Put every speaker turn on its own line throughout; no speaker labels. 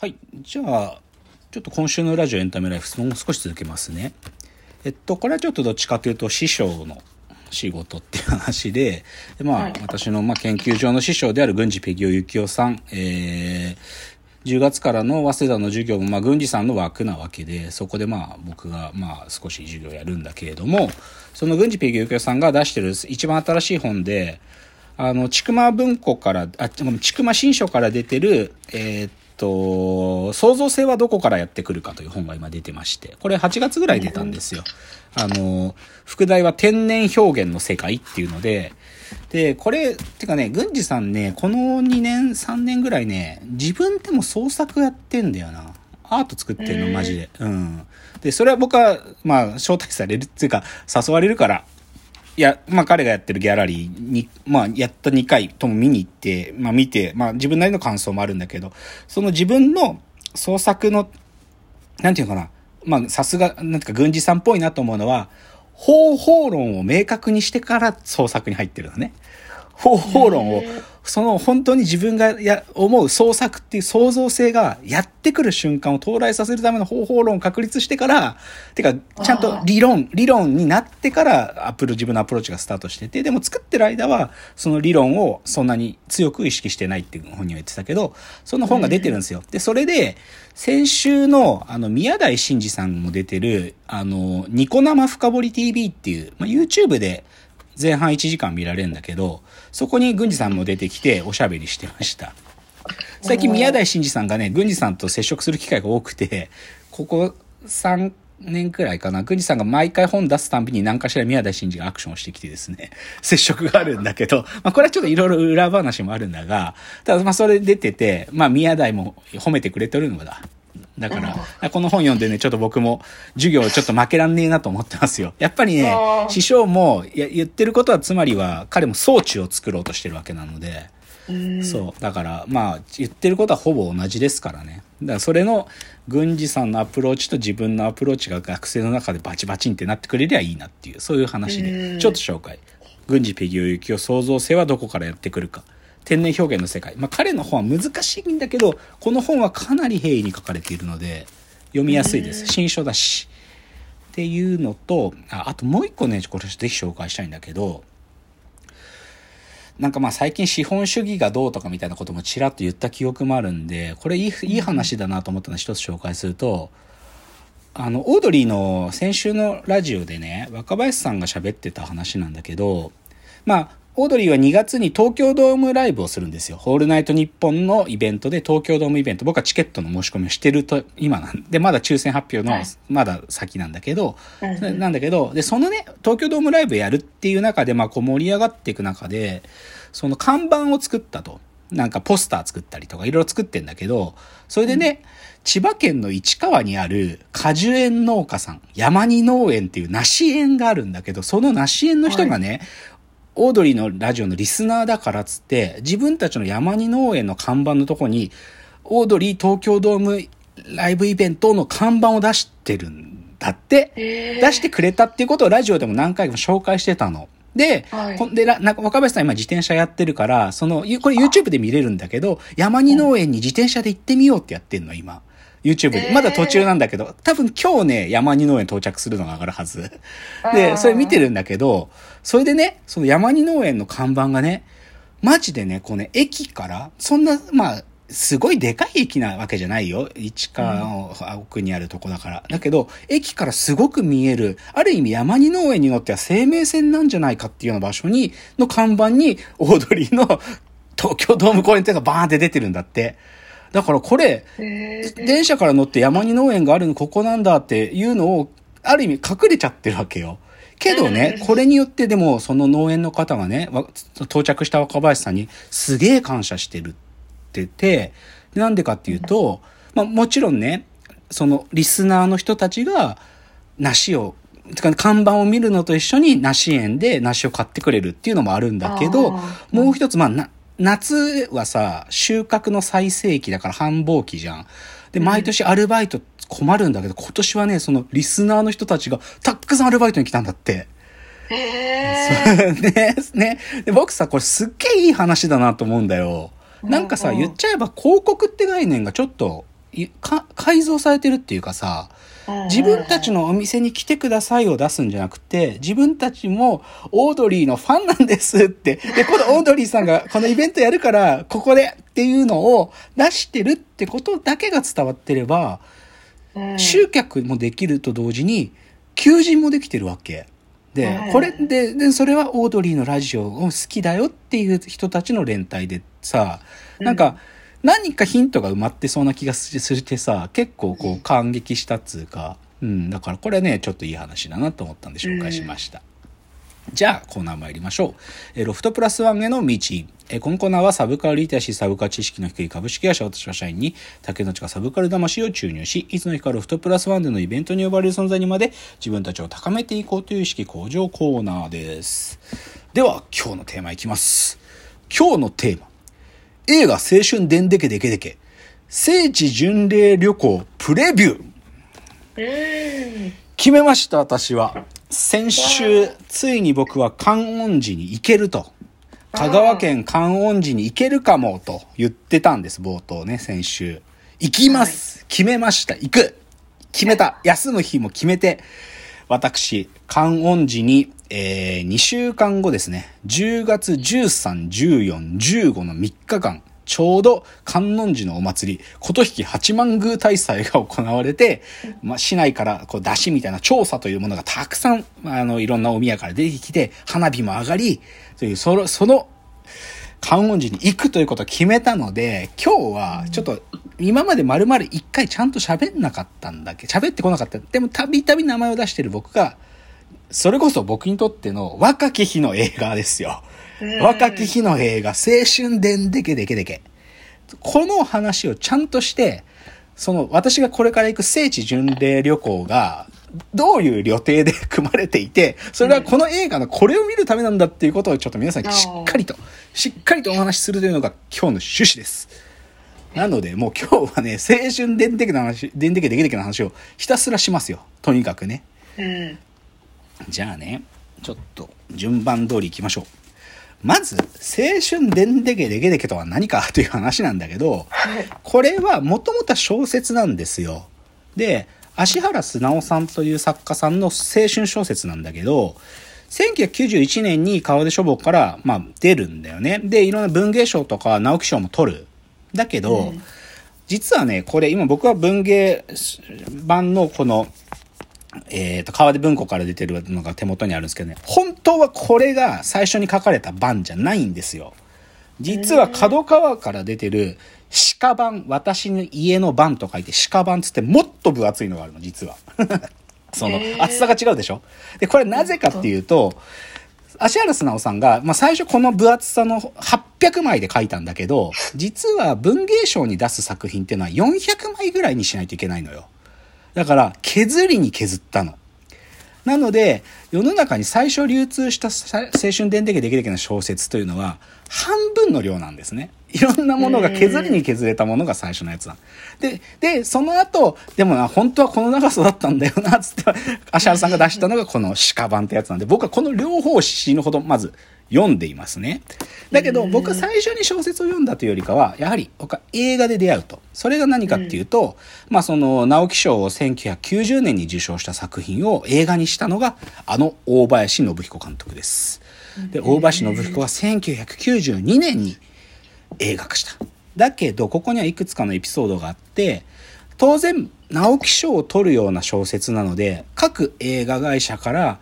はい。じゃあ、ちょっと今週のラジオエンタメライフ、もう少し続けますね。えっと、これはちょっとどっちかというと、師匠の仕事っていう話で、でまあ、
はい
私の、まあ、研究所の師匠である郡司ペギオ幸雄さん、えー、10月からの早稲田の授業も、まあ、郡司さんの枠なわけで、そこでまあ、僕が、まあ、少し授業やるんだけれども、その郡司ペギオ幸雄さんが出してる一番新しい本で、あの、ちくま文庫から、あ、ちくま新書から出てる、えーっと、創造性はどこからやってくるかという本が今出てまして、これ8月ぐらい出たんですよ。あの、副題は天然表現の世界っていうので、で、これ、てかね、郡司さんね、この2年、3年ぐらいね、自分でも創作やってんだよな。アート作ってんの、マジで。うん。で、それは僕は、まあ、招待されるっていうか、誘われるから、いや、まあ彼がやってるギャラリーに、まあやった2回とも見に行って、まあ見て、まあ自分なりの感想もあるんだけど、その自分の創作の、なんていうかな、まあさすが、なんていうか軍事さんっぽいなと思うのは、方法論を明確にしてから創作に入ってるのね。方法論を、その本当に自分がや思う創作っていう創造性がやってくる瞬間を到来させるための方法論を確立してから、てか、ちゃんと理論、理論になってからアップル、自分のアプローチがスタートしてて、でも作ってる間は、その理論をそんなに強く意識してないっていう本には言ってたけど、その本が出てるんですよ。で、それで、先週の、あの、宮台真司さんも出てる、あの、ニコ生深掘り TV っていう、まあ、YouTube で、前半1時間見られるんだけど、そこに郡司さんも出てきておしゃべりしてました。最近宮台真司さんがね、郡司さんと接触する機会が多くて、ここ3年くらいかな、郡司さんが毎回本出すたんびに何かしら宮台真司がアクションをしてきてですね、接触があるんだけど、まあこれはちょっといろいろ裏話もあるんだが、ただまあそれ出てて、まあ宮台も褒めてくれてるのだ。だから、この本読んでね、ちょっと僕も授業ちょっと負けらんねえなと思ってますよ。やっぱりね師匠も言ってることはつまりは彼も装置を作ろうとしてるわけなので、
うん
そう。だから、まあ、言ってることはほぼ同じですからね。だから、それの、郡司さんのアプローチと自分のアプローチが学生の中でバチバチンってなってくれりゃいいなっていう、そういう話
う
で、
ん
ちょっと紹介。郡司ペギオユキオ創造性はどこからやってくるか。天然表現の世界。まあ、彼の本は難しいんだけど、この本はかなり平易に書かれているので、読みやすいです。新書だし。っていうのと、ああともう一個ね、これぜひ紹介したいんだけど、なんかまあ最近資本主義がどうとかみたいなこともちらっと言った記憶もあるんで、これいいいい話だなと思ったので一つ紹介すると、あの、オードリーの先週のラジオでね、若林さんが喋ってた話なんだけど、まあ、オードリーは2月に東京ドームライブをするんですよ。ホールナイトニッポンのイベントで東京ドームイベント。僕はチケットの申し込みをしてると、今なんで、まだ抽選発表の
はい
まだ先なんだけど、
うんうん
なんだけど、で、そのね、東京ドームライブやるっていう中で、まあ、こう盛り上がっていく中で、その看板を作ったと。なんかポスター作ったりとかいろいろ作ってんだけど、それでね、千葉県の市川にある果樹園農家さん、山に農園っていう梨園があるんだけど、その梨園の人がね、オードリーのラジオのリスナーだからっつって、自分たちの山に農園の看板のとこに、オードリー東京ドームライブイベントの看板を出してるんだって。出してくれたっていうことをラジオでも何回も紹介してたの。で、
はい
ほんで、らなんか若林さん今自転車やってるから、その、ゆこれ YouTube で見れるんだけど、山に農園に自転車で行ってみようってやってんの、今。YouTube で。
えー
まだ途中なんだけど、多分今日ね、山に農園到着するのが上がるはず。
あ
で、
ー
それ見てるんだけど、それでね、その山に農園の看板がね、マジでね、こうね、駅から、そんな、まあ、すごいでかい駅なわけじゃないよ。市川の奥にあるとこだから。だけど、駅からすごく見える、ある意味山に農園に乗っては生命線なんじゃないかっていうような場所に、の看板に、オードリーの 東京ドーム公園っていうのがバーンって出てるんだって。だからこれ、電車から乗って山に農園があるのここなんだっていうのを、ある意味隠れちゃってるわけよ。けどね、これによってでもその農園の方がね、わ到着した若林さんにすげえ感謝してるって言って、なんでかっていうと、まあもちろんね、そのリスナーの人たちが梨を、看板を見るのと一緒に梨園で梨を買ってくれるっていうのもあるんだけどもう一つ、まあな、夏はさ、収穫の最盛期だから繁忙期じゃん。で、毎年アルバイト困るんだけど、今年はね、そのリスナーの人たちがたくさんアルバイトに来たんだって。
へー
ね、ね。で、僕さ、これすっげえいい話だなと思うんだよ。なんかさ、言っちゃえば広告って概念がちょっと改造されてるっていうかさ、自分たちのお店に来てくださいを出すんじゃなくて、自分たちもオードリーのファンなんですって。で、このオードリーさんがこのイベントやるから、ここでっていうのを出してるってことだけが伝わってれば、
うん
集客もできると同時に、求人もできてるわけ。で
う、ん
これで、で、それはオードリーのラジオを好きだよっていう人たちの連帯でさ、なんか、何かヒントが埋まってそうな気がすしてさ、結構こう感激したっつうか、うん、だからこれね、ちょっといい話だなと思ったんで紹介しました。じゃあ、コーナー参りましょう。えーロフトプラスワンへの道。えーこのコーナーはサブカルリテラシー、サブカル知識の低い株式会社私は社員に、竹の内がサブカル魂を注入し、いつの日かロフトプラスワンでのイベントに呼ばれる存在にまで自分たちを高めていこうという意識向上コーナーです。では、今日のテーマいきます。今日のテーマ。映画青春でんでけでけでけ。聖地巡礼旅行プレビュー。
うん。
決めました私は先週ついに僕は観音寺に行けると。香川県観音寺に行けるかもと言ってたんです冒頭ね先週。行きます、決めました。行く。決めた。休む日も決めて私観音寺に、え2週間後ですね。10月131415の3日間ちょうど観音寺のお祭り、琴引八幡宮大祭が行われて、まあ、市内からこう出汁みたいな調査というものがたくさん、あの、いろんなお宮から出てきて、花火も上がり、という、その、その、観音寺に行くということを決めたので、今日はちょっと今まで丸々一回ちゃんと喋んなかったんだけど、喋ってこなかった。でもたびたび名前を出してる僕が、それこそ僕にとっての若き日の映画ですよ。
うん
若き日の映画、青春でんでけでけでけ。この話をちゃんとして、その私がこれから行く聖地巡礼旅行が、どういう予定で組まれていて、それはこの映画のこれを見るためなんだっていうことをちょっと皆さんにしっかりと、しっかりとお話しするというのが今日の趣旨です。なので、もう今日はね、青春でんでけの話、でんでけでけでけの話をひたすらしますよ。とにかくね。
うん。
じゃあね、ちょっと順番通り行きましょう。まず、青春でんでけでけでけとは何かという話なんだけど、これはもともとは小説なんですよ。で、芦原素直さんという作家さんの青春小説なんだけど、1991年に川出書房から、まあ、出るんだよね。で、いろんな文芸賞とか直木賞も取る。だけど、
うん
実はね、これ今僕は文芸版のこの、えっ、と、川出文庫から出てるのが手元にあるんですけどね、本当はこれが最初に書かれた版じゃないんですよ。実は角川から出てる鹿版、私の家の版と書いて鹿版つってもっと分厚いのがあるの、実は。その厚さが違うでしょ？で、これなぜかっていうと、芦原素直さんが、まあ、最初この分厚さの800枚で書いたんだけど、実は文芸賞に出す作品っていうのは400枚ぐらいにしないといけないのよ。だから、削りに削ったの。なので、世の中に最初流通したさ青春伝でけでけでけの小説というのは、半分の量なんですね。いろんなものが削りに削れたものが最初のやつだ。で、で、その後、でもな、本当はこの長さだったんだよな、つって、芦原さんが出したのがこの鹿版ってやつなんで、僕はこの両方を死ぬほど、まず、読んでいますね。だけど、僕は最初に小説を読んだというよりかは、やはり僕は映画で出会うと。それが何かっていうと、まあその、直木賞を1990年に受賞した作品を映画にしたのが、あの大林信彦監督です。で、大林信彦は1992年に映画化した。だけど、ここにはいくつかのエピソードがあって、当然、直木賞を取るような小説なので、各映画会社から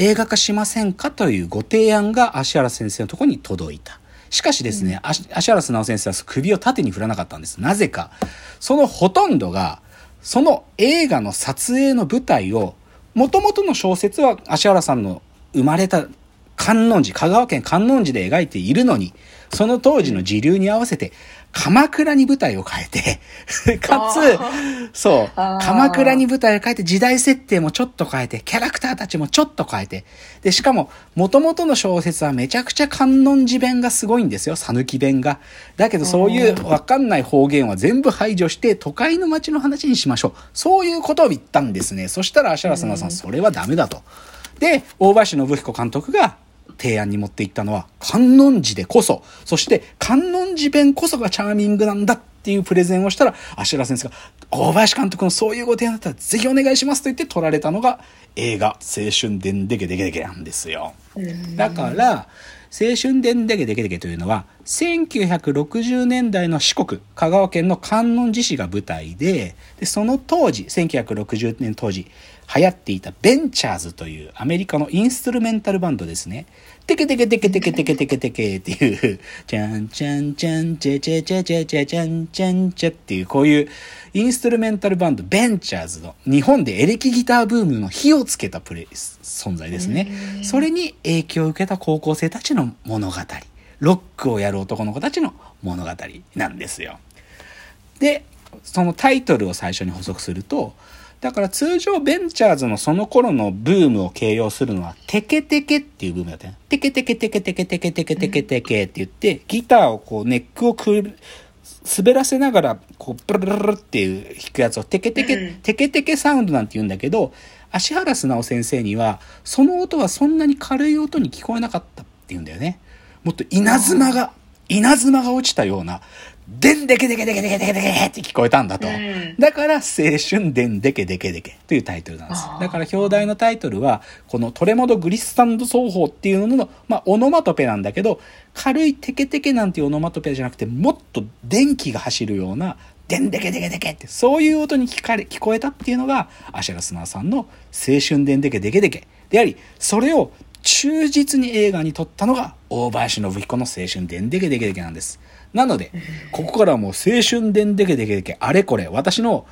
映画化しませんかというご提案が芦原先生のところに届いた。しかしですね、あし芦原素直先生は首を縦に振らなかったんです。なぜか。そのほとんどが、その映画の撮影の舞台を、元々の小説は芦原さんの生まれた観音寺、香川県観音寺で描いているのに、その当時の時流に合わせて、鎌倉に舞台を変えて、かつ、そう、鎌倉に舞台を変えて、時代設定もちょっと変えて、キャラクターたちもちょっと変えて、で、しかも、元々の小説はめちゃくちゃ観音寺弁がすごいんですよ、讃岐弁が。だけど、そういうわかんない方言は全部排除して、都会の街の話にしましょう。そういうことを言ったんですね。そしたら、芦原さんさん、それはダメだと。で、大林信彦監督が、提案に持っていったのは観音寺でこそ、そして観音寺弁こそがチャーミングなんだっていうプレゼンをしたら、芦原先生が、大林監督のそういうご提案だったらぜひお願いしますと言って撮られたのが映画青春伝デケデケデケなんですよ。だから、青春伝デケデケデケというのは、1960年代の四国、香川県の観音寺市が舞台で、でその当時、1960年当時、流行っていたベンチャーズというアメリカのインストゥルメンタルバンドですね。テケテケテケテケテケテケテケっていう、チャンチャンチャンチェチェチェチェチェチャンチャンチェっていう、こういうインストゥルメンタルバンド、ベンチャーズの日本でエレキギターブームの火をつけたプレイ、存在ですね。それに影響を受けた高校生たちの物語。ロックをやる男の子たちの物語なんですよ。で、そのタイトルを最初に補足すると、だから通常ベンチャーズのその頃のブームを形容するのはテケテケっていうブームだったね。テケテケテケテケテケテケテケテケって言って、ギターをこうネックをくる、滑らせながら、こう、ブルルルっていう弾くやつをテケテケ、テケテケサウンドなんて言うんだけど、芦原素直先生には、その音はそんなに軽い音に聞こえなかったって言うんだよね。もっと稲妻が、稲妻が落ちたような、でんでけでけでけでけでけでけって聞こえたんだと。
うん
だから、青春でんでけでけでけというタイトルなんです。だから、表題のタイトルは、このトレモドグリッサンド奏法っていうのの、まあ、オノマトペなんだけど、軽いテケテケなんていうオノマトペじゃなくて、もっと電気が走るような、でんでけでけでけって、そういう音に聞かれ、聞こえたっていうのが、アシャラスナーさんの青春でんでけでけでけであり、それを忠実に映画に撮ったのが、大林信彦の青春でんでけでけでけなんです。なので、ここからはもう青春でんでけでけでけ、あれこれ、私の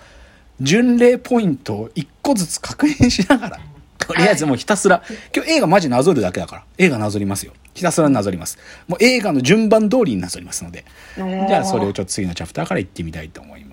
巡礼ポイントを一個ずつ確認しながら、とりあえずもうひたすら、今日映画マジなぞるだけだから、映画なぞりますよ。ひたすらなぞります。もう映画の順番通りになぞりますので、じゃあそれをちょっと次のチャプターから行ってみたいと思います。